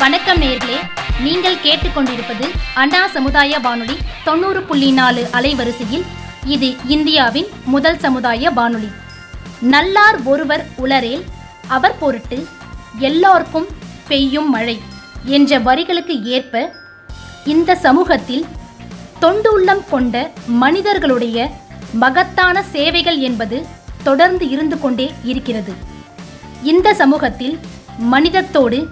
வணக்கம் நேர்களே. நீங்கள் கேட்டுக்கொண்டிருப்பது அண்ணா சமுதாய வானொலி தொண்ணூறு புள்ளி நாலு அலைவரிசையில். இது இந்தியாவின் முதல் சமுதாய வானொலி. நல்லார் ஒருவர் உளரேல் அவர் பொருட்டு எல்லோருக்கும் பெய்யும் மழை என்ற வரிகளுக்கு ஏற்ப இந்த சமூகத்தில் தொண்டு உள்ளம் கொண்ட மனிதர்களுடைய மகத்தான சேவைகள் என்பது தொடர்ந்து இருந்து கொண்டே இருக்கிறது. இந்த சமூகத்தில் மனிதத்தோடு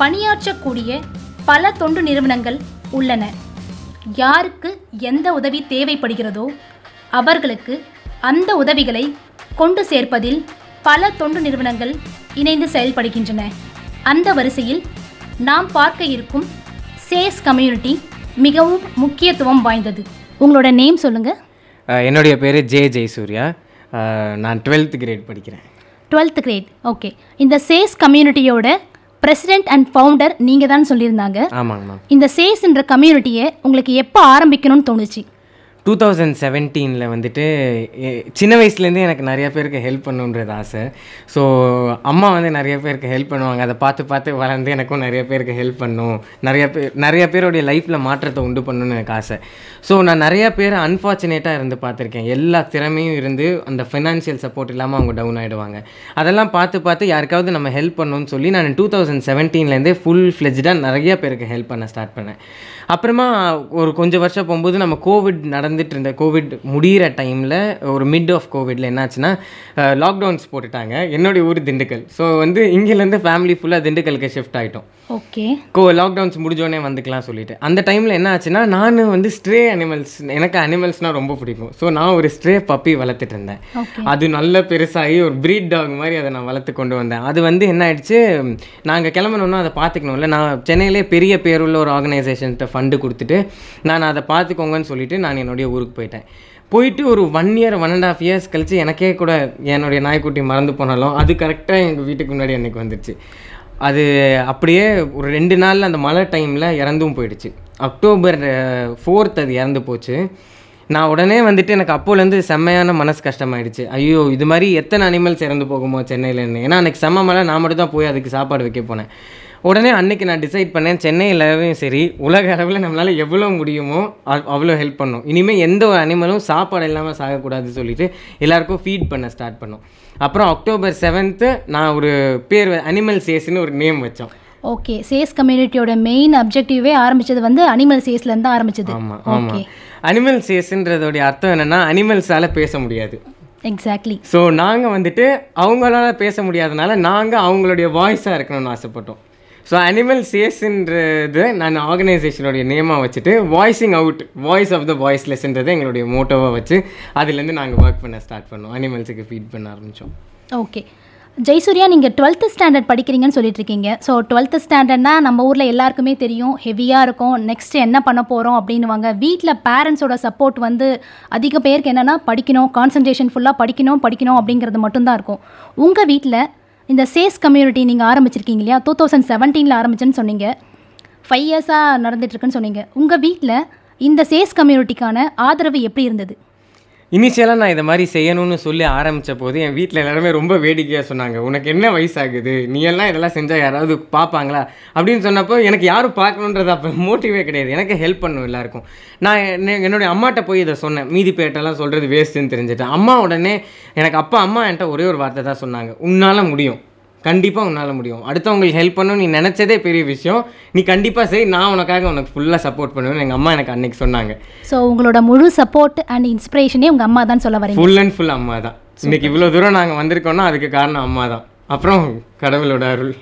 பணியாற்றக்கூடிய பல தொண்டு நிறுவனங்கள் உள்ளன. யாருக்கு எந்த உதவி தேவைப்படுகிறதோ அவர்களுக்கு அந்த உதவிகளை கொண்டு சேர்ப்பதில் பல தொண்டு நிறுவனங்கள் இணைந்து செயல்படுகின்றன. அந்த வரிசையில் நாம் பார்க்க இருக்கும் சேஸ் கம்யூனிட்டி மிகவும் முக்கியத்துவம் வாய்ந்தது. உங்களோட நேம் சொல்லுங்கள் என்னுடைய பேர் ஜே ஜெயசூர்யா. நான் டுவெல்த் கிரேட் படிக்கிறேன். Twelfth grade. ஓகே. இந்த சேஸ் கம்யூனிட்டியோட பிரசிடென்ட் அண்ட் ஃபவுண்டர் நீங்கள் தான் சொல்லியிருந்தாங்க. ஆமாங்க மேம் இந்த சேஸ்ன்ற கம்யூனிட்டியை உங்களுக்கு எப்போ ஆரம்பிக்கணும்னு தோணுச்சு? டூ தௌசண்ட் செவன்டீனில் வந்துட்டு சின்ன வயசுலேருந்தே எனக்கு நிறைய பேருக்கு ஹெல்ப் பண்ணுன்றது ஆசை. ஸோ அம்மா வந்து நிறைய பேருக்கு ஹெல்ப் பண்ணுவாங்க. அதை பார்த்து பார்த்து வளர்ந்து எனக்கும் நிறைய பேருக்கு ஹெல்ப் பண்ணும். நிறைய பேர் நிறைய பேருடைய லைஃப்பில் மாற்றத்தை உண்டு பண்ணணும்னு எனக்கு ஆசை. ஸோ நான் நிறைய பேர் அன்ஃபார்ச்சுனேட்டாக இருந்து பார்த்துருக்கேன். எல்லா திறமையும் இருந்து அந்த ஃபினான்ஷியல் சப்போர்ட் இல்லாமல் அவங்க டவுன் ஆகிடுவாங்க அதெல்லாம் பார்த்து பார்த்து யாருக்காவது நம்ம ஹெல்ப் பண்ணணும்னு சொல்லி நான் டூ தௌசண்ட் செவன்டீன்லேருந்தே ஃபுல் ஃப்ளெஜ்டாக நிறைய பேருக்கு ஹெல்ப் பண்ண ஸ்டார்ட் பண்ணேன். அப்புறமா ஒரு கொஞ்சம் வருஷம் போகும்போது நம்ம கோவிட் நடந்துட்டு இருந்த கோவிட் முடிகிற டைமில் ஒரு மிட் ஆஃப் கோவிட்ல என்னாச்சுன்னா லாக்டவுன்ஸ் போட்டுட்டாங்க. என்னுடைய ஊர் திண்டுக்கல். ஸோ வந்து இங்கேருந்து ஃபேமிலி ஃபுல்லாக திண்டுக்கலுக்கு ஷிஃப்ட் ஆகிட்டோம் ஓகே. கோ லாக்டவுன்ஸ் முடிஞ்சோடனே வந்துக்கலாம் சொல்லிட்டு. அந்த டைமில் என்ன ஆச்சுன்னா நான் வந்து ஸ்ட்ரே அனிமல்ஸ் எனக்கு அனிமல்ஸ்னால் ரொம்ப பிடிக்கும். ஸோ நான் ஒரு ஸ்ட்ரே பப்பி வளர்த்துட்டு இருந்தேன் அது நல்ல பெருசாகி ஒரு ப்ரீட் டாக் மாதிரி அதை நான் வளர்த்து கொண்டு வந்தேன். அது வந்து என்ன ஆயிடுச்சு நாங்கள் கிளம்பணுன்னா அதை பார்த்துக்கணும்ல. நான் சென்னையிலே பெரிய பேருள்ள ஒரு ஆர்கனைசேஷன்கிட்ட ஃபண்டு கொடுத்துட்டு நான் அதை பார்த்துக்கோங்கன்னு சொல்லிட்டு நான் மறுபடியும் ஊருக்கு போயிட்டேன். போயிட்டு ஒரு one year one and half years கழிச்சு எனக்கே கூட என்னுடைய நாய்க்குட்டி மறந்து போனாலும் அது கரெக்டாக எங்கள் வீட்டுக்கு முன்னாடி அன்னைக்கு வந்துடுச்சு அது அப்படியே ஒரு ரெண்டு நாளில் அந்த மழை டைமில் இறந்தும் போயிடுச்சு. அக்டோபர் ஃபோர்த் அது இறந்து போச்சு. நான் உடனே வந்துட்டு எனக்கு அப்போலேருந்து செம்மையான மனசு கஷ்டமாயிடுச்சு. ஐயோ இது மாதிரி எத்தனை அனிமல்ஸ் இறந்து போகுமோ சென்னையிலேருந்து ஏன்னா அன்றைக்கி செம்ம மழை நான் மட்டும் தான் போய் அதுக்கு சாப்பாடு வைக்க போனேன். உடனே அன்னைக்கு நான் டிசைட் பண்ணேன் சென்னையிலவும் சரி உலக அளவில் நம்மளால் எவ்வளோ முடியுமோ அவ்- அவ்வளோ ஹெல்ப் பண்ணோம். இனிமேல் எந்த ஒரு அனிமலும் சாப்பாடு இல்லாமல் சாகக்கூடாதுன்னு சொல்லிட்டு எல்லாருக்கும் ஃபீட் பண்ண ஸ்டார்ட் பண்ணோம். அப்புறம் அக்டோபர் செவன்த்து நான் ஒரு பேர் அனிமல் சேஸ்னு ஒரு நேம் வச்சோம். ஓகே சேஸ் கம்யூனிட்டியோட மெயின் அப்ஜெக்டிவே ஆரம்பிச்சது வந்து அனிமல் சேஸ்லேருந்து தான் ஆரம்பிச்சது. ஆமாம் ஆமாம் அனிமல் சேஸ்ன்றதோடைய அர்த்தம் என்னென்னா அனிமல்ஸால் பேச முடியாது. எக்ஸாக்ட்லி ஸோ நாங்கள் வந்துட்டு அவங்களால பேச முடியாதனால நாங்கள் அவங்களுடைய வாய்ஸாக இருக்கணும்னு ஆசைப்பட்டோம். ஸோ அனிமல் சேஸ்ன்றது நான் ஆர்கனைசேஷனுடைய நேமாக வச்சுட்டு voicing out voice of the வாய்ஸ்லெஸ்ன்றது எங்களுடைய மோட்டோவாக வச்சு அதுலேருந்து நாங்கள் ஒர்க் பண்ண ஸ்டார்ட் பண்ணோம். அனிமல்ஸுக்கு ஃபீட் பண்ண ஆரம்பித்தோம் ஓகே ஜெய்சூர்யா நீங்கள் டுவெல்த்து ஸ்டாண்டர்ட் படிக்கிறீங்கன்னு சொல்லிட்டு இருக்கீங்க. ஸோ டுவெல்த்து ஸ்டாண்டர்ட்னா நம்ம ஊரில் எல்லாருக்குமே தெரியும். ஹெவியாக இருக்கும். நெக்ஸ்ட் என்ன பண்ண போகிறோம் அப்படின்னுவாங்க. வீட்டில் பேரண்ட்ஸோட சப்போர்ட் வந்து அதிக பேருக்கு என்னென்னா படிக்கணும் கான்சன்ட்ரேஷன் ஃபுல்லாக படிக்கணும் படிக்கணும் அப்படிங்கிறது மட்டும்தான் இருக்கும். உங்கள் வீட்டில் இந்த சேஸ் கம்யூனிட்டி நீங்கள் ஆரம்பிச்சிருக்கீங்க இல்லையா? டூ தௌசண்ட் செவன்டீனில் ஆரம்பிச்சேன்னு சொன்னீங்க. ஃபைவ் இயர்ஸாக நடந்துகிட்ருக்குன்னு சொன்னீங்க. உங்கள் வீட்டில் இந்த சேஸ் கம்யூனிட்டிக்கான ஆதரவு எப்படி இருந்தது? இனிஷியலாக நான் இதை மாதிரி செய்யணும்னு சொல்லி ஆரம்பித்த போது என் வீட்டில் எல்லாருமே ரொம்ப வேடிக்கையாக சொன்னாங்க உனக்கு என்ன வயசாகுது? நீ எல்லாம் இதெல்லாம் செஞ்சால் யாராவது பார்ப்பாங்களா? அப்படின்னு சொன்னப்போ எனக்கு யாரும் பார்க்கணுன்றது அப்போ மோட்டிவே கிடையாது. எனக்கு ஹெல்ப் பண்ணும் எல்லாருக்கும். நான் என்னுடைய அம்மாட்ட போய் இதை சொன்னேன். மீதி பேட்டெல்லாம் சொல்கிறது வேஸ்ட்டுன்னு தெரிஞ்சுட்டேன். அம்மா உடனே எனக்கு அப்பா அம்மா என்கிட்ட ஒரே ஒரு வார்த்தை தான் சொன்னாங்க. உன்னால் முடியும். கண்டிப்பாக உன்னால் முடியும். அடுத்தவங்களுக்கு ஹெல்ப் பண்ணணும் நீ நினச்சதே பெரிய விஷயம். நீ கண்டிப்பாக செய் நான் உனக்காக உனக்கு ஃபுல்லாக சப்போர்ட் பண்ணுவேன்னு எங்கள் அம்மா எனக்கு அன்னைக்கு சொன்னாங்க. ஸோ உங்களோட முழு சப்போர்ட் அண்ட் இன்ஸ்பிரேஷனே உங்கள் அம்மா தான் சொல்ல வரீங்க. ஃபுல் அண்ட் ஃபுல் அம்மா தான். இன்னைக்கு இவ்வளோ தூரம் நாங்கள் வந்திருக்கோம்னா அதுக்கு காரணம் அம்மா தான். அப்புறம் கடவுளோட அருள்.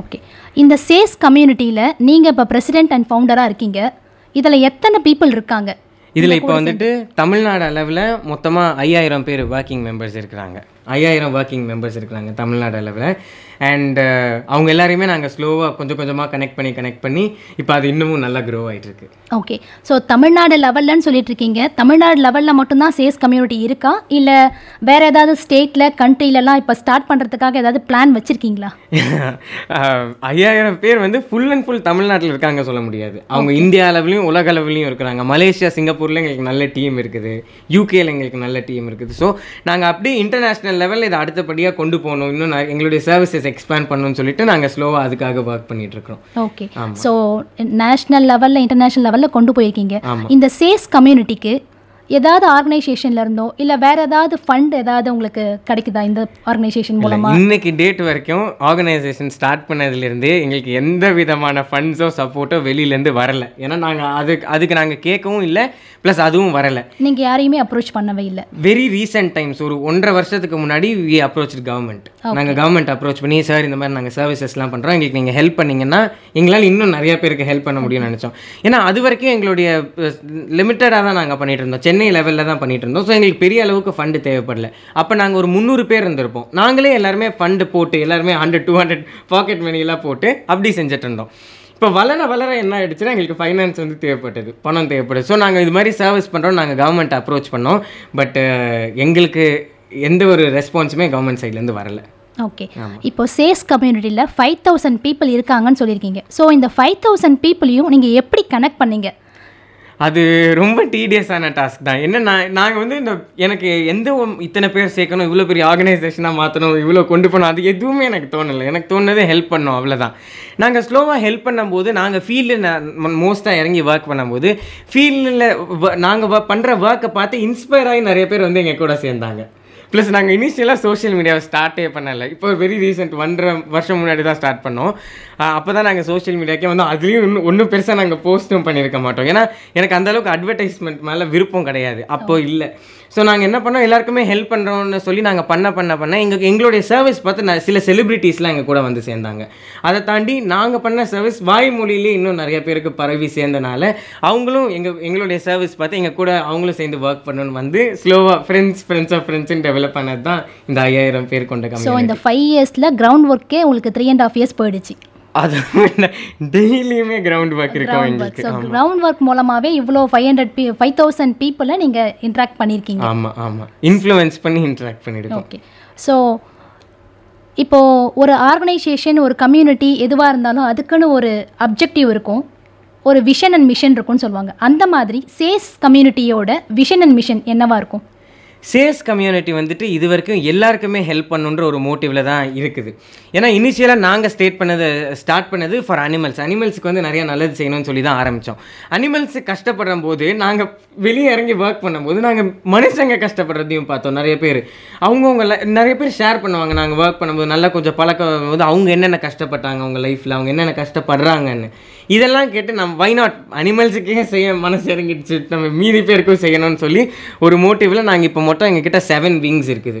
ஓகே இந்த சேஸ் கம்யூனிட்டியில் நீங்கள் இப்போ பிரசிடென்ட் அண்ட் ஃபவுண்டராக இருக்கீங்க. இதில் எத்தனை பீப்புள் இருக்காங்க? இதில் இப்போ வந்துட்டு தமிழ்நாடு அளவில் மொத்தமாக ஐயாயிரம் பேர் ஒர்க்கிங் மெம்பர்ஸ் இருக்கிறாங்க. ஐயாயிரம் ஒர்க்கிங் மெம்பர்ஸ் இருக்கிறாங்க தமிழ்நாடு அளவில். அண்ட் அவங்க எல்லாரையுமே நாங்கள் ஸ்லோவாக கொஞ்சம் கொஞ்சமாக கனெக்ட் பண்ணி கனெக்ட் பண்ணி இப்போ அது இன்னமும் நல்லா க்ரோ ஆயிட்டு இருக்கு ஓகே ஸோ தமிழ்நாடு லெவல்லன்னு சொல்லிட்டு இருக்கீங்க தமிழ்நாடு லெவலில் மட்டும்தான் சேஸ் கம்யூனிட்டி இருக்கா? இல்லை வேற ஏதாவது ஸ்டேட்டில் கண்ட்ரிலலாம் இப்போ ஸ்டார்ட் பண்ணுறதுக்காக ஏதாவது பிளான் வச்சுருக்கீங்களா? ஐயாயிரம் பேர் வந்து ஃபுல் அண்ட் ஃபுல் தமிழ்நாட்டில் இருக்காங்க சொல்ல முடியாது. அவங்க இந்தியா அளவுலையும் உலக அளவுலையும் இருக்கிறாங்க. மலேசியா சிங்கப்பூரில் எங்களுக்கு நல்ல டீம் இருக்குது. யூகேல எங்களுக்கு நல்ல டீம் இருக்குது. ஸோ நாங்கள் அப்படியே இன்டர்நேஷ்னல் நேஷ்னல் லெவலில் இதை அடுத்தபடியாக கொண்டு போகணும். இன்னும் எங்களுடைய சர்வீசஸ் எக்ஸ்பேண்ட் பண்ணணும்னு சொல்லிட்டு நாங்கள் ஸ்லோவாக அதுக்காக ஒர்க் பண்ணிட்டு இருக்கிறோம். ஓகே ஸோ நேஷ்னல் லெவலில் இன்டர்நேஷ்னல் லெவலில் கொண்டு போயிருக்கீங்க. இந்த சேஸ் கம்யூனிட்டிக்கு ஏதாவது ஆர்கனைசேஷன்ல இருந்தோ இல்லை வேற ஏதாவது ஃபண்ட் ஏதாவது உங்களுக்கு கிடைக்குதா இந்த ஆர்கனைசேஷன் மூலமா? இன்னைக்கு டேட் வரைக்கும் ஆர்கனைசேஷன் ஸ்டார்ட் பண்ணதுலேருந்து எங்களுக்கு எந்த விதமான ஃபண்ட்ஸோ சப்போர்ட்டோ வெளியிலேருந்து வரல. ஏன்னா நாங்கள் அதுக்கு அதுக்கு நாங்கள் கேட்கவும் இல்லை ப்ளஸ் அதுவும் வரல. நீங்க யாரையுமே அப்ரோச் பண்ணவே இல்லை. வெரி ரீசெண்ட் டைம்ஸ் ஒரு ஒன்றரை வருஷத்துக்கு முன்னாடி வி அப்ரோச் கவர்மெண்ட் நாங்கள் கவர்மெண்ட் அப்ரோச் பண்ணி சார் இந்த மாதிரி நாங்கள் சர்வீசஸ்லாம் பண்ணுறோம் எங்களுக்கு நீங்கள் ஹெல்ப் பண்ணீங்கன்னா எங்களால் இன்னும் நிறைய பேருக்கு ஹெல்ப் பண்ண முடியும்னு நினச்சோம். ஏன்னா அது வரைக்கும் எங்களுடைய லிமிட்டடாக தான் நாங்கள் பண்ணிட்டு இருந்தோம். சென்னை லெவலில் தான் பண்ணிட்டு இருந்தோம் ஸோ எங்களுக்கு பெரிய அளவுக்கு ஃபண்டு தேவைப்படல. அப்போ நாங்கள் ஒரு முந்நூறு பேர் இருந்திருப்போம். நாங்களே எல்லாருமே ஃபண்டு போட்டு எல்லாருமே ஹண்ட்ரட் டூ ஹண்ட்ரட் பாக்கெட் மணியெல்லாம் போட்டு அப்படி செஞ்சுட்டு இருந்தோம். இப்போ வளர வளர என்ன ஆயிடுச்சுன்னா எங்களுக்கு ஃபைனான்ஸ் வந்து தேவைப்பட்டது. பணம் தேவைப்படுது ஸோ நாங்கள் இது மாதிரி சர்வீஸ் பண்ணுறோம் நாங்கள் கவர்மெண்ட் அப்ரோச் பண்ணோம். பட் எங்களுக்கு எந்த ஒரு ரெஸ்பான்ஸுமே கவர்மெண்ட் சைட்லேருந்து வரல. ஓகே இப்போ சேஸ் கம்யூனிட்டியில் ஃபைவ் தௌசண்ட் பீப்புள் இருக்காங்கன்னு சொல்லியிருக்கீங்க. ஸோ இந்த ஃபைவ் தௌசண்ட் பீப்புளையும் நீங்கள் எப்படி கனெக்ட் பண்ணீங்க? அது ரொம்ப டீடியஸான டாஸ்க் தான். என்ன நான் நாங்கள் வந்து இந்த எனக்கு எந்த இத்தனை பேர் சேர்க்கணும் இவ்வளோ பெரிய ஆர்கனைசேஷனாக மாற்றணும் இவ்வளோ கொண்டு போகணும் அது எதுவுமே எனக்கு தோணலை. எனக்கு தோணுது ஹெல்ப் பண்ணோம் அவ்வளோதான் நாங்கள் ஸ்லோவாக ஹெல்ப் பண்ணும்போது நாங்கள் ஃபீல்டில் மோஸ்ட்டாக இறங்கி ஒர்க் பண்ணும்போது ஃபீல்டில் நாங்கள் பண்ணுற ஒர்க்கை பார்த்து இன்ஸ்பயர் ஆகி நிறைய பேர் வந்து எங்கள் கூட சேர்ந்தாங்க. ப்ளஸ் நாங்கள் இனிஷியலாக சோஷியல் மீடியாவை ஸ்டார்ட்டே பண்ணல. இப்போ வெரி ரீசெண்ட் ஒன்றரை வருஷம் முன்னாடி தான் ஸ்டார்ட் பண்ணோம். அப்போ தான் நாங்கள் சோஷியல் மீடியாக்கே வந்து அதுலேயும் இன்னும் ஒன்றும் பெருசாக நாங்கள் போஸ்ட்டும் பண்ணியிருக்க மாட்டோம். ஏன்னா எனக்கு அந்த அளவுக்கு அட்வர்டைஸ்மெண்ட் மேலே விருப்பம் கிடையாது. அப்போ இல்லை. ஸோ நாங்கள் என்ன பண்ணோம்? எல்லாருக்குமே ஹெல்ப் பண்ணுறோம்னு சொல்லி நாங்கள் பண்ண பண்ண பண்ண எங்கள் எங்களுடைய சர்வீஸ் பார்த்து நான் சில செலிபிரிட்டிஸ்லாம் எங்கள் கூட வந்து சேர்ந்தாங்க. அதை தாண்டி நாங்கள் பண்ண சர்வீஸ் வாய்மொழியிலே இன்னும் நிறைய பேருக்கு பரவி சேர்ந்தனால அவங்களும் எங்கள் எங்களுடைய சர்வீஸ் பார்த்து எங்கள் கூட அவங்களும் சேர்ந்து ஒர்க் பண்ணணும்னு வந்து ஸ்லோவாக ஃப்ரெண்ட்ஸ் ஃப்ரெண்ட்ஸ் ஆஃப் ஃப்ரெண்ட்ஸ்னு டெவலப் பண்ணது தான் இந்த ஐயாயிரம் பேர் கொண்ட ஸோ கம்மி இந்த ஃபைவ் இயர்ஸில் கிரவுண்ட் ஒர்க்கே உங்களுக்கு த்ரீ அண்ட் ஆஃப் இயர்ஸ் போயிடுச்சு. அது டெய்லியுமே கிரவுண்ட் ஒர்க் இருக்கும் எங்களுக்கு. கிரவுண்ட் ஒர்க் மூலமாகவே இவ்வளோ ஃபைவ் ஹண்ட்ரட் பீ ஃபைவ் தௌசண்ட் பீப்புளை நீங்கள் இன்ட்ராக்ட் பண்ணியிருக்கீங்க ஆமாம் ஆமாம் இன்ஃப்ளூயன்ஸ் பண்ணி இன்ட்ராக்ட் பண்ணியிருக்கோம் ஓகே ஸோ இப்போது ஒரு ஆர்கனைசேஷன் ஒரு கம்யூனிட்டி எதுவாக இருந்தாலும் அதுக்குன்னு ஒரு அப்ஜெக்டிவ் இருக்கும். ஒரு விஷன் அண்ட் மிஷன் இருக்கும்னு சொல்லுவாங்க. அந்த மாதிரி சேஸ் கம்யூனிட்டியோட விஷன் அண்ட் மிஷன் என்னவா இருக்கும்? சேல்ஸ் கம்யூனிட்டி வந்துட்டு இது வரைக்கும் எல்லாருக்குமே ஹெல்ப் பண்ணுன்ற ஒரு மோட்டிவில் தான் இருக்குது. ஏன்னா இனிஷியலாக நாங்கள் ஸ்டேட் பண்ணது ஸ்டார்ட் பண்ணது ஃபார் அனிமல்ஸ் அனிமல்ஸுக்கு வந்து நிறையா நல்லது செய்யணும்னு சொல்லி தான் ஆரம்பித்தோம் அனிமல்ஸ் கஷ்டப்படுற போது நாங்கள் வெளியே இறங்கி ஒர்க் பண்ணும்போது நாங்கள் மனுஷங்க கஷ்டப்படுறதையும் பார்த்தோம் நிறைய பேர். அவங்கவுங்க நிறைய பேர் ஷேர் பண்ணுவாங்க. நாங்கள் ஒர்க் பண்ணும்போது நல்லா கொஞ்சம் பழக்கம் போது அவங்க என்னென்ன கஷ்டப்பட்டாங்க அவங்க லைஃப்பில் அவங்க என்னென்ன கஷ்டப்படுறாங்கன்னு. இதெல்லாம் கேட்டு நம்ம வை நாட் அனிமல்ஸுக்கே செய்ய மனசு இறங்கிடுச்சு. நம்ம மீதி பேருக்கும் செய்யணும்னு சொல்லி ஒரு மோட்டிவில் நாங்கள் இப்போ மொத்தம் எங்ககிட்ட செவன் விங்ஸ் இருக்குது.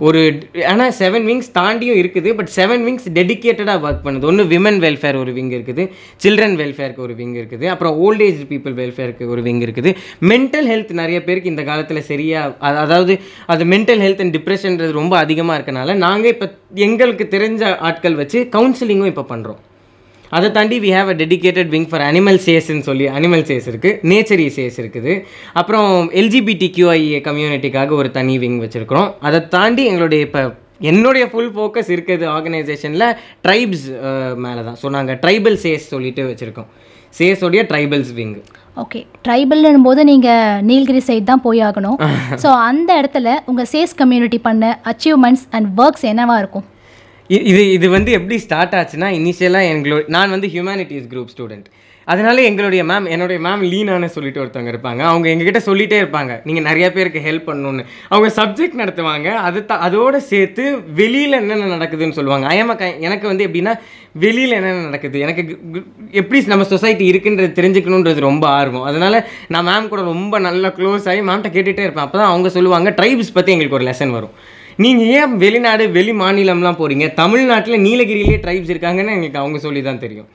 ஒரு ஆனால் செவன் விங்ஸ் தாண்டியும் இருக்குது பட் செவன் விங்ஸ் டெடிகேட்டடாக ஒர்க் பண்ணுது. ஒன்று விமன் வெல்ஃபேர் ஒரு விங் இருக்குது சில்ட்ரன் வெல்ஃபேருக்கு ஒரு விங் இருக்குது அப்புறம் ஓல்ட் ஏஜ் பீப்புள் வெல்ஃபேருக்கு ஒரு விங் இருக்குது. மென்டல் ஹெல்த் நிறைய பேருக்கு இந்த காலத்தில் சரியா அ- அதாவது அது மென்டல் ஹெல்த் அண்ட் டிப்ரெஷன்றது ரொம்ப அதிகமாக இருக்கனால நாங்கள் இப்போ எங்களுக்கு தெரிஞ்ச ஆட்கள் வச்சு கவுன்சிலிங்கும் இப்போ பண்ணுறோம் அதை தாண்டி we have a dedicated wing for animal சேஸ்ன்னு சொல்லி அனிமல் சேஸ் இருக்குது நேச்சர் சேஸ் இருக்குது. அப்புறம் எல்ஜிபிடி கியூஐஏ கம்யூனிட்டிக்காக ஒரு தனி விங் வச்சுருக்கிறோம். அதை தாண்டி எங்களுடைய இப்போ என்னுடைய ஃபுல் ஃபோக்கஸ் இருக்குது ஆர்கனைசேஷனில் ட்ரைப்ஸ் மேலே தான் ஸோ நாங்கள் ட்ரைபல் சேஸ் சொல்லிட்டு வச்சுருக்கோம். சேஸோடைய ட்ரைபல்ஸ் விங் ஓகே ட்ரைபல்னும் போது நீங்கள் நீலகிரி சைடு தான் போய் ஆகணும். ஸோ அந்த இடத்துல உங்கள் சேஸ் கம்யூனிட்டி பண்ண அச்சீவ்மெண்ட்ஸ் அண்ட் ஒர்க்ஸ் என்னவா இருக்கும்? இது இது வந்து எப்படி ஸ்டார்ட் ஆச்சுன்னா இனிஷியலாக எங்களோட நான் வந்து ஹியூமனிட்டிஸ் குரூப் ஸ்டூடெண்ட் அதனால எங்களுடைய மேம் என்னுடைய மேம் லீனான்னு சொல்லிட்டு ஒருத்தவங்க இருப்பாங்க. அவங்க எங்ககிட்ட சொல்லிட்டே இருப்பாங்க. நீங்கள் நிறைய பேருக்கு ஹெல்ப் பண்ணணும்னு. அவங்க சப்ஜெக்ட் நடத்துவாங்க. அது த அதோடு சேர்த்து வெளியில் என்னென்ன நடக்குதுன்னு சொல்லுவாங்க. ஐஎம் எனக்கு வந்து எப்படின்னா வெளியில் என்னென்ன நடக்குது? எனக்கு எப்படி நம்ம சொசைட்டி இருக்குன்றது தெரிஞ்சுக்கணுன்றது ரொம்ப ஆர்வம். அதனால் நான் மேம் கூட ரொம்ப நல்லா க்ளோஸ் ஆகி மேம்கிட்ட கேட்டுகிட்டே இருப்பேன். அப்போ தான் அவங்க சொல்லுவாங்க ட்ரைப்ஸ் பற்றி எங்களுக்கு ஒரு லெசன் வரும். நீங்கள் ஏன் வெளிநாடு வெளி மாநிலம்லாம் போகிறீங்க தமிழ்நாட்டில் நீலகிரியிலே ட்ரைப்ஸ் இருக்காங்கன்னு எங்களுக்கு அவங்க சொல்லி தான் தெரியும்.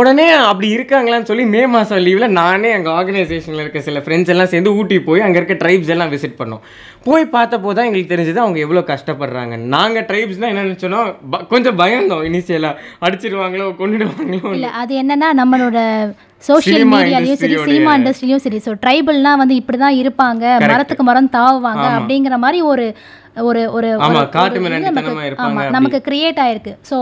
உடனே அப்படி இருக்காங்களான்னு சொல்லி மே மாதம் லீவில் நானே எங்கள் ஆர்கனைசேஷனில் இருக்க சில ஃப்ரெண்ட்ஸ் எல்லாம் சேர்ந்து ஊட்டி போய் அங்கே இருக்க ட்ரைப்ஸ் எல்லாம் விசிட் பண்ணோம். போய் பார்த்தப்போ தான் எங்களுக்கு தெரிஞ்சது அவங்க எவ்வளோ கஷ்டப்படுறாங்க. நாங்கள் ட்ரைப்ஸ்னால் என்ன நினச்சோன்னா கொஞ்சம் பயந்தோம் இனிஷியலாக அடிச்சிடுவாங்களோ கொண்டுடுவாங்களோ இல்லை அது என்னன்னா நம்மளோட சோஷியல் மீடியாலையும் சரி சினிமா இண்டஸ்ட்ரியிலையும் சரி. ஸோ ட்ரைபல்னா வந்து இப்படி தான் இருப்பாங்க மரத்துக்கு மரம் தாவுவாங்க அப்படிங்கிற மாதிரி ஒரு ஒரு ஒரு. நமக்கு கிரியேட் ஆயிருக்கு. ஸோ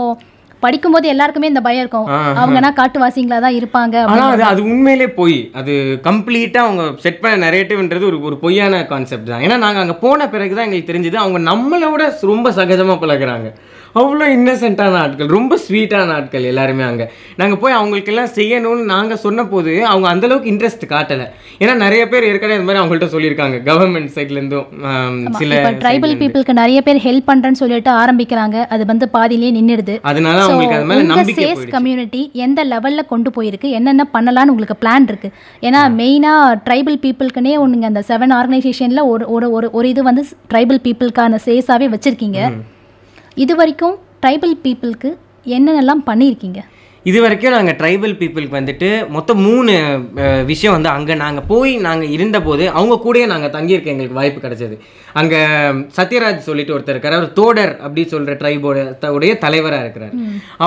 படிக்கும்போது எல்லாருக்குமே இந்த பயம் இருக்கும். அவங்கன்னா காட்டுவாசிங்களா தான் இருப்பாங்க ஆனா அது அது உண்மையிலே பொய் அது கம்ப்ளீட்டா அவங்க செட் பண்ண நரேட்டிவ்ன்றது ஒரு ஒரு பொய்யான கான்செப்ட் தான். ஏன்னா நாங்க அங்க போன பிறகு தான் எங்களுக்கு தெரிஞ்சது அவங்க நம்மளோட ரொம்ப சகஜமா பழகுறாங்க. அவ்வளோ இன்னசென்ட்டான ஆட்கள். ரொம்ப ஸ்வீட்டான ஆட்கள் எல்லாருமே அங்க. நாங்க போய் அவங்களுக்கு எல்லாம் செய்யணும்னு நாங்க சொன்ன போது அவங்க அந்த அளவுக்கு இன்ட்ரெஸ்ட் காட்டல. ஏன்னா நிறைய பேர் ஏற்கனவே இந்த மாதிரி அவங்கள்ட்ட சொல்லியிருக்காங்க. கவர்மெண்ட் சைட்ல இருந்தும் ஆம், சில ட்ரைபல் பீப்புளுக்கு நிறைய பேர் ஹெல்ப் பண்றேன்னு சொல்லிட்டு ஆரம்பிக்கிறாங்க. அது வந்து பாதியிலேயே நின்னுடுது. அதனால அவங்களுக்கு அது மேல நம்பிக்கை கம்யூனிட்டி எந்த லெவல்ல கொண்டு போயிருக்கு? என்னென்ன பண்ணலாம்னு உங்களுக்கு பிளான் இருக்கு? ஏன்னா மெயினா ட்ரைபல் பீப்புளுக்குனே ஒண்ணுங்க. அந்த செவன் ஆர்கனைசேஷன்ல ஒரு ஒரு ஒரு இது வந்து ட்ரைபல் பீப்புளுக்கான சேஸாவே வச்சிருக்கீங்க. இது வரைக்கும் ட்ரைபல் பீப்புளுக்கு என்னென்னலாம் பண்ணியிருக்கீங்க? இது வரைக்கும் நாங்கள் ட்ரைபல் பீப்புளுக்கு வந்துட்டு மொத்தம் மூணு விஷயம் வந்து அங்கே நாங்கள் போய் நாங்கள் இருந்தபோது அவங்க கூடயே நாங்கள் தங்கியிருக்க எங்களுக்கு வாய்ப்பு கிடைச்சது. அங்கே சத்யராஜ் சொல்லிட்டு ஒருத்தர் இருக்காரு. அவர் தோடர் அப்படி சொல்கிற ட்ரைபோட உடைய தலைவராக இருக்கிறார்.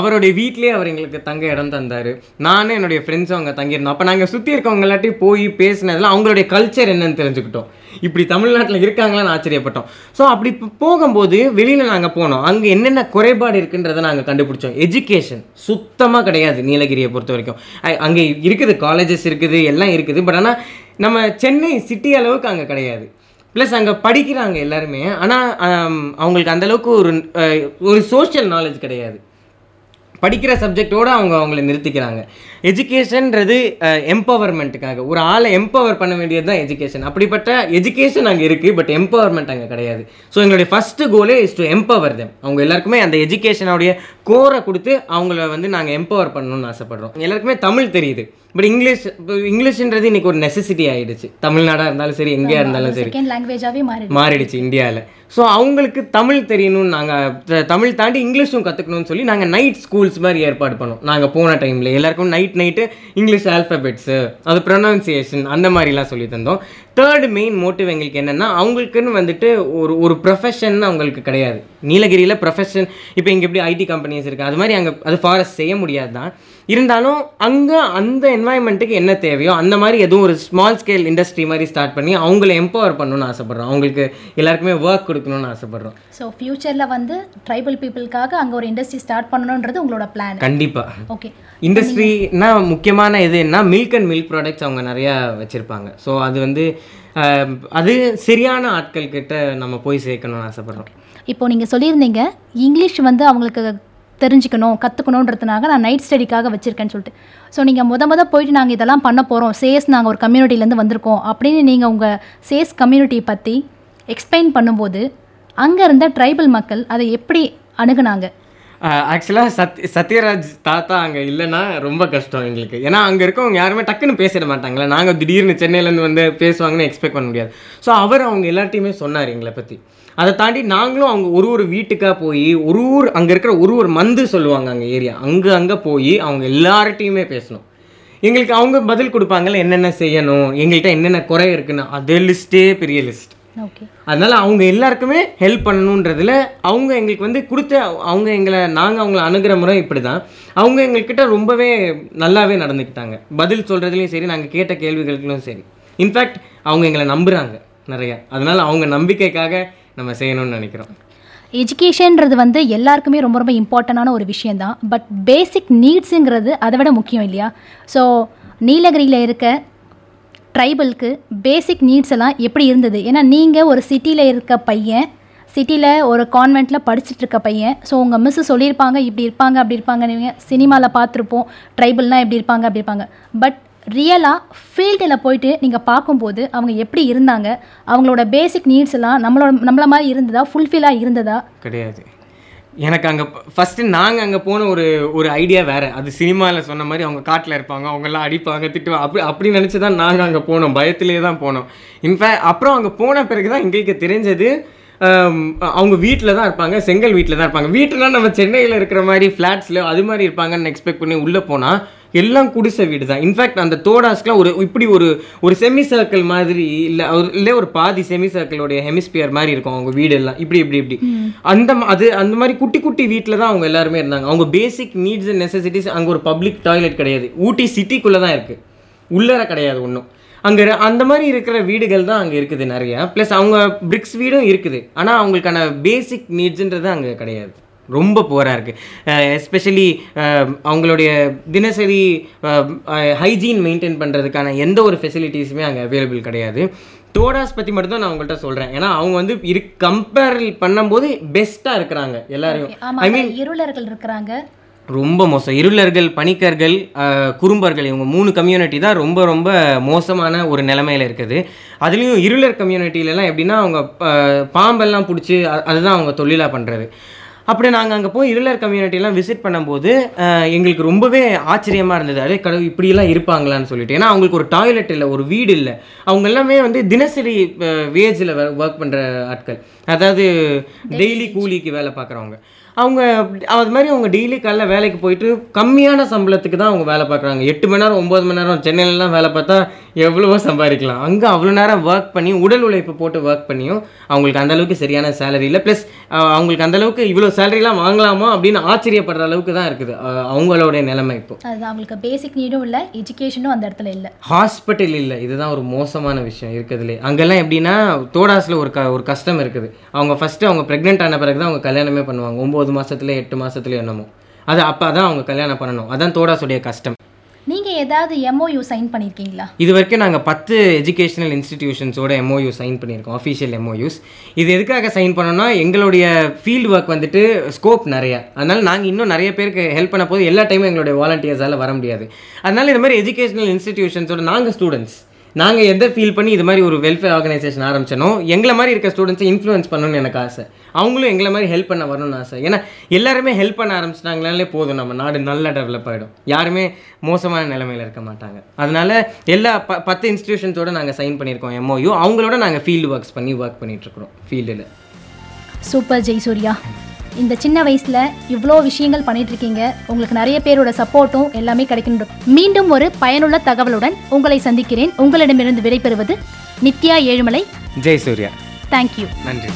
அவருடைய வீட்லேயே அவர் எங்களுக்கு தங்க இடம் தந்தார். நானும் என்னுடைய ஃப்ரெண்ட்ஸும் அங்கே தங்கியிருந்தோம். அப்போ நாங்கள் சுற்றி இருக்கவங்க எல்லாத்தையும் போய் பேசினதுல அவங்களுடைய கல்ச்சர் என்னன்னு தெரிஞ்சுக்கிட்டோம். இப்படி தமிழ்நாட்டில் இருக்காங்களான்னு ஆச்சரியப்பட்டோம். ஸோ அப்படி போகும்போது வெளியில் நாங்கள் போனோம். அங்கே என்னென்ன குறைபாடு இருக்குன்றதை நாங்கள் கண்டுபிடிச்சோம். எஜுகேஷன் சுத்தமாக கிடையாது நீலகிரியை பொறுத்த வரைக்கும். அங்கே இருக்குது காலேஜஸ் இருக்குது எல்லாம் இருக்குது. பட் ஆனால் நம்ம சென்னை சிட்டி அளவுக்கு அங்கே கிடையாது. ப்ளஸ் அங்கே படிக்கிறாங்க எல்லாருமே. ஆனால் அவங்களுக்கு அந்த அளவுக்கு ஒரு ஒரு சோஷியல் நாலேஜ் கிடையாது. படிக்கிற சப்ஜெக்டோட அவங்க அவங்கள நிறுத்திக்கிறாங்க. எஜுகேஷன்ன்றது எம்பவர்மெண்ட்டுக்காக ஒரு ஆளை எம்பவர் பண்ண வேண்டியது தான் எஜுகேஷன் அப்படிப்பட்ட எஜுகேஷன் அங்கே இருக்குது பட் எம்பவர்மெண்ட் அங்கே கிடையாது. ஸோ எங்களுடைய ஃபஸ்ட்டு கோலே இஸ் டு எம்பவர் them. அவங்க எல்லாருக்குமே அந்த எஜுகேஷனுடைய கோரை கொடுத்து அவங்கள வந்து நாங்கள் எம்பவர் பண்ணணும்னு ஆசைப்படுறோம். எல்லாருக்குமே தமிழ் தெரியுது. பட் இங்கிலீஷ் இப்போ இங்கிலீஷ்ன்றது இன்னைக்கு ஒரு நெசசிட்டி ஆயிடுச்சு. தமிழ்நாடாக இருந்தாலும் சரி எங்கேயா இருந்தாலும் சரி. மாறிடுச்சு. இந்தியாவில் ஸோ அவங்களுக்கு தமிழ் தெரியணும்னு நாங்கள் தமிழ் தாண்டி இங்கிலீஷும் கற்றுக்கணும்னு சொல்லி நாங்கள் நைட் ஸ்கூல்ஸ் மாதிரி ஏற்பாடு பண்ணோம். நாங்கள் போன டைமில் எல்லாருக்கும் நைட் நைட்டு இங்கிலீஷ் ஆல்ஃபபெட்ஸு அது ப்ரொனவுன்சியேஷன் அந்த மாதிரிலாம் சொல்லி தந்தோம். தேர்டு மெயின் மோட்டிவ் எங்களுக்கு என்னென்னா அவங்களுக்குன்னு வந்துட்டு ஒரு ஒரு ப்ரொஃபஷன் அவங்களுக்கு கிடையாது. நீலகிரியில் ப்ரொஃபஷன் இப்போ இங்கே எப்படி ஐடி கம்பெனிஸ் இருக்குது அது மாதிரி அங்கே அது ஃபாரஸ்ட் செய்ய முடியாது தான் இருந்தாலும் அங்கே அந்த என்வாயன்மெண்ட்டுக்கு என்ன தேவையோ அந்த மாதிரி எதுவும் ஒரு ஸ்மால் ஸ்கேல் இண்டஸ்ட்ரி மாதிரி ஸ்டார்ட் பண்ணி அவங்கள எம்பவர் பண்ணணும்னு ஆசைப்பட்றோம். அவங்களுக்கு எல்லாருக்குமே ஒர்க் கொடுக்கணும்னு ஆசைப்பட்றோம். ஸோ ஃபியூச்சரில் வந்து ட்ரைபல் பீப்புளுக்காக அங்கே ஒரு இண்டஸ்ட்ரி ஸ்டார்ட் பண்ணணுன்றது உங்களோட பிளான் கண்டிப்பாக ஓகே இண்டஸ்ட்ரினா முக்கியமான இது என்ன? மில்க் அண்ட் மில்க் ப்ராடக்ட்ஸ் அவங்க நிறையா வச்சுருப்பாங்க. ஸோ அது வந்து அது சரியான ஆட்கள் கிட்ட நம்ம போய் சேர்க்கணும்னு ஆசைப்பட்றோம். இப்போ நீங்கள் சொல்லியிருந்தீங்க இங்கிலீஷ் வந்து அவங்களுக்கு தெரிஞ்சுக்கணும் கற்றுக்கணுன்றதுனாக நான் நைட் ஸ்டடிக்காக வச்சுருக்கேன்னு சொல்லிட்டு. ஸோ நீங்கள் முத முத போயிட்டு நாங்கள் இதெல்லாம் பண்ண போகிறோம் சேஸ் நாங்கள் ஒரு கம்யூனிட்டிலேருந்து வந்திருக்கோம் அப்படின்னு நீங்கள் உங்கள் சேஸ் கம்யூனிட்டியை பற்றி எக்ஸ்பிளைன் பண்ணும்போது அங்கே இருந்த ட்ரைபல் மக்கள் அதை எப்படி அணுகுனாங்க? ஆக்சுவலாக சத் சத்யராஜ் தாத்தா அங்கே இல்லைன்னா ரொம்ப கஷ்டம் எங்களுக்கு. ஏன்னா அங்கே இருக்கவங்க யாருமே டக்குன்னு பேசிட மாட்டாங்களே நாங்கள் திடீர்னு சென்னையிலேருந்து வந்து பேசுவாங்கன்னு எக்ஸ்பெக்ட் பண்ண முடியாது. ஸோ அவர் அவங்க எல்லார்ட்டையுமே சொன்னார் எங்களை பற்றி அதை தாண்டி நாங்களும் அவங்க ஒரு ஒரு வீட்டுக்காக போய் ஒரு ஊர் அங்கே இருக்கிற ஒரு ஒரு மந்து சொல்லுவாங்க அங்கே ஏரியா. அங்கே அங்கே போய் அவங்க எல்லார்ட்டையுமே பேசணும். எங்களுக்கு அவங்க பதில் கொடுப்பாங்கல்ல என்னென்ன செய்யணும் எங்கள்கிட்ட என்னென்ன குறை இருக்குன்னு. அதே லிஸ்ட்டே பெரிய லிஸ்ட். அதனால அவங்க எல்லாருக்குமே ஹெல்ப் பண்ணணுன்றதுல அவங்க எங்களுக்கு வந்து கொடுத்த அவங்க எங்களை நாங்கள் அவங்கள அணுகிற முறை இப்படி தான் அவங்க எங்கள்கிட்ட ரொம்பவே நல்லாவே நடந்துக்கிட்டாங்க. பதில் சொல்கிறதுலையும் சரி நாங்கள் கேட்ட கேள்விகளுக்கும் சரி. இன்ஃபேக்ட் அவங்க எங்களை நம்புகிறாங்க நிறையா. அதனால அவங்க நம்பிக்கைக்காக நம்ம செய்யணும்னு நினைக்கிறோம். எஜுகேஷன்ன்றது வந்து எல்லாருக்குமே ரொம்ப ரொம்ப இம்பார்ட்டண்டான ஒரு விஷயந்தான் பட் பேசிக் நீட்ஸுங்கிறது அதை விட முக்கியம் இல்லையா? ஸோ நீலகிரியில் இருக்க ட்ரைபலுக்கு பேசிக் நீட்ஸ் எல்லாம் எப்படி இருந்தது? ஏன்னா நீங்கள் ஒரு சிட்டியில் இருக்க பையன் சிட்டியில் ஒரு கான்வெண்ட்டில் படிச்சுட்டு இருக்க பையன் ஸோ உங்கள் மிஸ்ஸு சொல்லியிருப்பாங்க இப்படி இருப்பாங்க அப்படி இருப்பாங்க நீங்கள் சினிமாவில் பார்த்துருப்போம் ட்ரைபல்னால் எப்படி இருப்பாங்க அப்படி இருப்பாங்க. பட் ரியலாக ஃபீல்டில் போயிட்டு நீங்கள் பார்க்கும்போது அவங்க எப்படி இருந்தாங்க? அவங்களோட பேசிக் நீட்ஸ் எல்லாம் நம்மளோட நம்மள மாதிரி இருந்ததா ஃபுல்ஃபில்லாக இருந்ததா? கிடையாது. எனக்கு அங்கே ஃபஸ்ட்டு நாங்கள் அங்கே போன ஒரு ஒரு ஐடியா வேறு. அது சினிமாவில் சொன்ன மாதிரி அவங்க காட்டில் இருப்பாங்க அவங்கெல்லாம் அடிப்பாங்க திட்டுவாங்க அப்படி அப்படி நினச்சி தான் நாங்கள் அங்கே போனோம். பயத்திலே தான் போனோம். இன்ஃபேக்ட் அப்புறம் அங்கே போன பிறகு தான் எங்களுக்கு தெரிஞ்சது அவங்க வீட்டில் தான் இருப்பாங்க செங்கல் வீட்டில் தான் இருப்பாங்க. வீட்டில் நம்ம சென்னையில் இருக்கிற மாதிரி ஃப்ளாட்ஸில் அது மாதிரி இருப்பாங்கன்னு எக்ஸ்பெக்ட் பண்ணி உள்ளே போனால் எல்லாம் குடிசை வீடு தான் இன்ஃபேக்ட் அந்த தோடாஸ்க்குலாம் ஒரு இப்படி ஒரு ஒரு செமி சர்க்கிள் மாதிரி இல்லை ஒரு இல்லை ஒரு பாதி செமி சர்க்கிளோடைய ஹெமிஸ்பியர் மாதிரி இருக்கும் அவங்க வீடு எல்லாம் இப்படி இப்படி. இப்படி அந்த அது அந்த மாதிரி குட்டி குட்டி வீட்டில் தான் அவங்க எல்லாருமே இருந்தாங்க. அவங்க பேசிக் நீட்ஸ் அண்ட் நெசசிட்டிஸ் அங்கே ஒரு பப்ளிக் டாய்லெட் கிடையாது. ஊட்டி சிட்டிக்குள்ளே தான் இருக்குது உள்ளர கிடையாது ஒன்றும் அங்கே அந்த மாதிரி இருக்கிற வீடுகள் தான் அங்கே இருக்குது நிறைய. ப்ளஸ் அவங்க பிரிக்ஸ் வீடும் இருக்குது. ஆனால் அவங்களுக்கான பேசிக் நீட்ஸ்ன்றது அங்கே கிடையாது. ரொம்ப புவராக இருக்குது எஸ்பெஷலி அவங்களுடைய தினசரி ஹைஜீன் மெயின்டைன் பண்ணுறதுக்கான எந்த ஒரு ஃபெசிலிட்டிஸுமே அங்கே அவைலபிள் கிடையாது. டோடாஸ் பற்றி மட்டும் தான் நான் உங்கள்கிட்ட சொல்கிறேன் ஏன்னா அவங்க வந்து இரு கம்பேர் பண்ணும்போது பெஸ்ட்டாக இருக்கிறாங்க எல்லாரையும். ஆமாங்க இருளர்கள் இருக்கிறாங்க. ரொம்ப மோசம். இருளர்கள் பணிக்கர்கள் குறும்பர்கள் இவங்க மூணு கம்யூனிட்டி தான் ரொம்ப ரொம்ப மோசமான ஒரு நிலைமையில இருக்குது. அதுலேயும் இருளர் கம்யூனிட்டிலலாம் எப்படின்னா அவங்க பாம்பெல்லாம் பிடிச்சி அதுதான் அவங்க தொழிலாக பண்ணுறது அப்படி நாங்கள் அங்கே போய் இருளர் கம்யூனிட்டிலாம் விசிட் பண்ணும்போது எங்களுக்கு ரொம்பவே ஆச்சரியமாக இருந்தது. அதே கடவுள் இப்படியெல்லாம் இருப்பாங்களான்னு சொல்லிட்டு. ஏன்னா அவங்களுக்கு ஒரு டாய்லெட் இல்லை ஒரு வீடு இல்லை. அவங்க எல்லாமே வந்து தினசரி வேஜில் ஒர்க் பண்ணுற ஆட்கள். அதாவது டெய்லி கூலிக்கு வேலை பார்க்குறவங்க. அவங்க அது மாதிரி அவங்க டெய்லி காலைல வேலைக்கு போயிட்டு கம்மியான சம்பளத்துக்கு தான் அவங்க வேலை பார்க்குறாங்க. எட்டு மணி நேரம் ஒம்பது மணி நேரம் சென்னையிலலாம் வேலை பார்த்தா எவ்வளவோ சம்பாதிக்கலாம். அங்கே அவ்வளோ நேரம் ஒர்க் பண்ணி உடல் உழைப்பு போட்டு ஒர்க் பண்ணியும் அவங்களுக்கு அந்த அளவுக்கு சரியான சேலரி இல்லை. ப்ளஸ் அவங்களுக்கு அந்த அளவுக்கு இவ்வளோ சேலரிலாம் வாங்கலாமா அப்படின்னு ஆச்சரியப்படுற அளவுக்கு தான் இருக்குது. அஹ், அவங்களுடைய நிலைமை இப்போ. அதுதான் அவங்களுக்கு பேசிக் நீடும் இல்லை எஜுகேஷனும் அந்த இடத்துல இல்லை. ஹாஸ்பிட்டல் இல்லை. இதுதான் ஒரு மோசமான விஷயம் இருக்கிறதுலே. அங்கெல்லாம் எப்படின்னா தோடாஸில் ஒரு க ஒரு கஷ்டம் இருக்குது. அவங்க ஃபஸ்ட்டு அவங்க ப்ரெக்னென்ட் ஆன பிறகு தான் அவங்க கல்யாணமே பண்ணுவாங்க. ஒம்பது மாசத்துல எட்டு மாசத்துல என்னமோ. அது அப்போ தான் அவங்க கல்யாணம் பண்ணணும். அதான் தோடாஸுடைய கஷ்டம் நீங்கள் ஏதாவது எம்ஓயூ சைன் பண்ணியிருக்கீங்களா இது வரைக்கும் நாங்கள் பத்து எஜுகேஷனல் இன்ஸ்டிடியூஷன்ஸோட எம்ஓயூ சைன் பண்ணியிருக்கோம் அஃபிஷியல் எம்ஓயூஸ் இது எதுக்காக சைன் பண்ணோம்னா எங்களுடைய ஃபீல்டு ஒர்க் வந்துட்டு ஸ்கோப் நிறையா. அதனால் நாங்கள் இன்னும் நிறைய பேருக்கு ஹெல்ப் பண்ண போது எல்லா டைமும் எங்களுடைய வாலண்டியர்ஸால் வர முடியாது. அதனால் இந்த மாதிரி எஜுகேஷனல் இன்ஸ்டிடியூஷன்ஸோட நாங்கள் ஸ்டூடெண்ட்ஸ் நாங்கள் எதை ஃபீல் பண்ணி இது மாதிரி ஒரு வெல்ஃபேர் ஆர்கனைசேஷன் ஆரம்பிச்சனோ எங்களை மாதிரி இருக்க ஸ்டூடெண்ட்ஸை இன்ஃப்ளூயன்ஸ் பண்ணணும்னு எனக்கு ஆசை. அவங்களும் எங்களை மாதிரி ஹெல்ப் பண்ண வரணும்னு ஆசை. ஏன்னா எல்லாருமே ஹெல்ப் பண்ண ஆரம்பிச்சிட்டாங்கனாலே போதும். நம்ம நாடு நல்லா டெவலப் ஆகிடும் யாருமே மோசமான நிலைமையில் இருக்க மாட்டாங்க. அதனால் எல்லா ப பத்து இன்ஸ்டியூஷன்ஸோடு நாங்கள் சைன் பண்ணியிருக்கோம் எம்ஓயு அவங்களோட நாங்கள் ஃபீல்டு ஒர்க்ஸ் பண்ணி ஒர்க் பண்ணிகிட்ருக்குறோம் ஃபீல்டில் சூப்பர் ஜெய்சூர்யா இந்த சின்ன வயசில் இவ்வளோ விஷயங்கள் பண்ணிட்டு இருக்கீங்க உங்களுக்கு நிறைய பேரோட சப்போர்ட்டும் எல்லாமே கிடைக்கணும். மீண்டும் ஒரு பயனுள்ள தகவலுடன் உங்களை சந்திக்கிறேன். உங்களிடமிருந்து விடைபெறுவது நித்யா ஏழுமலை. ஜெய் சூர்யா. தேங்க்யூ நன்றி.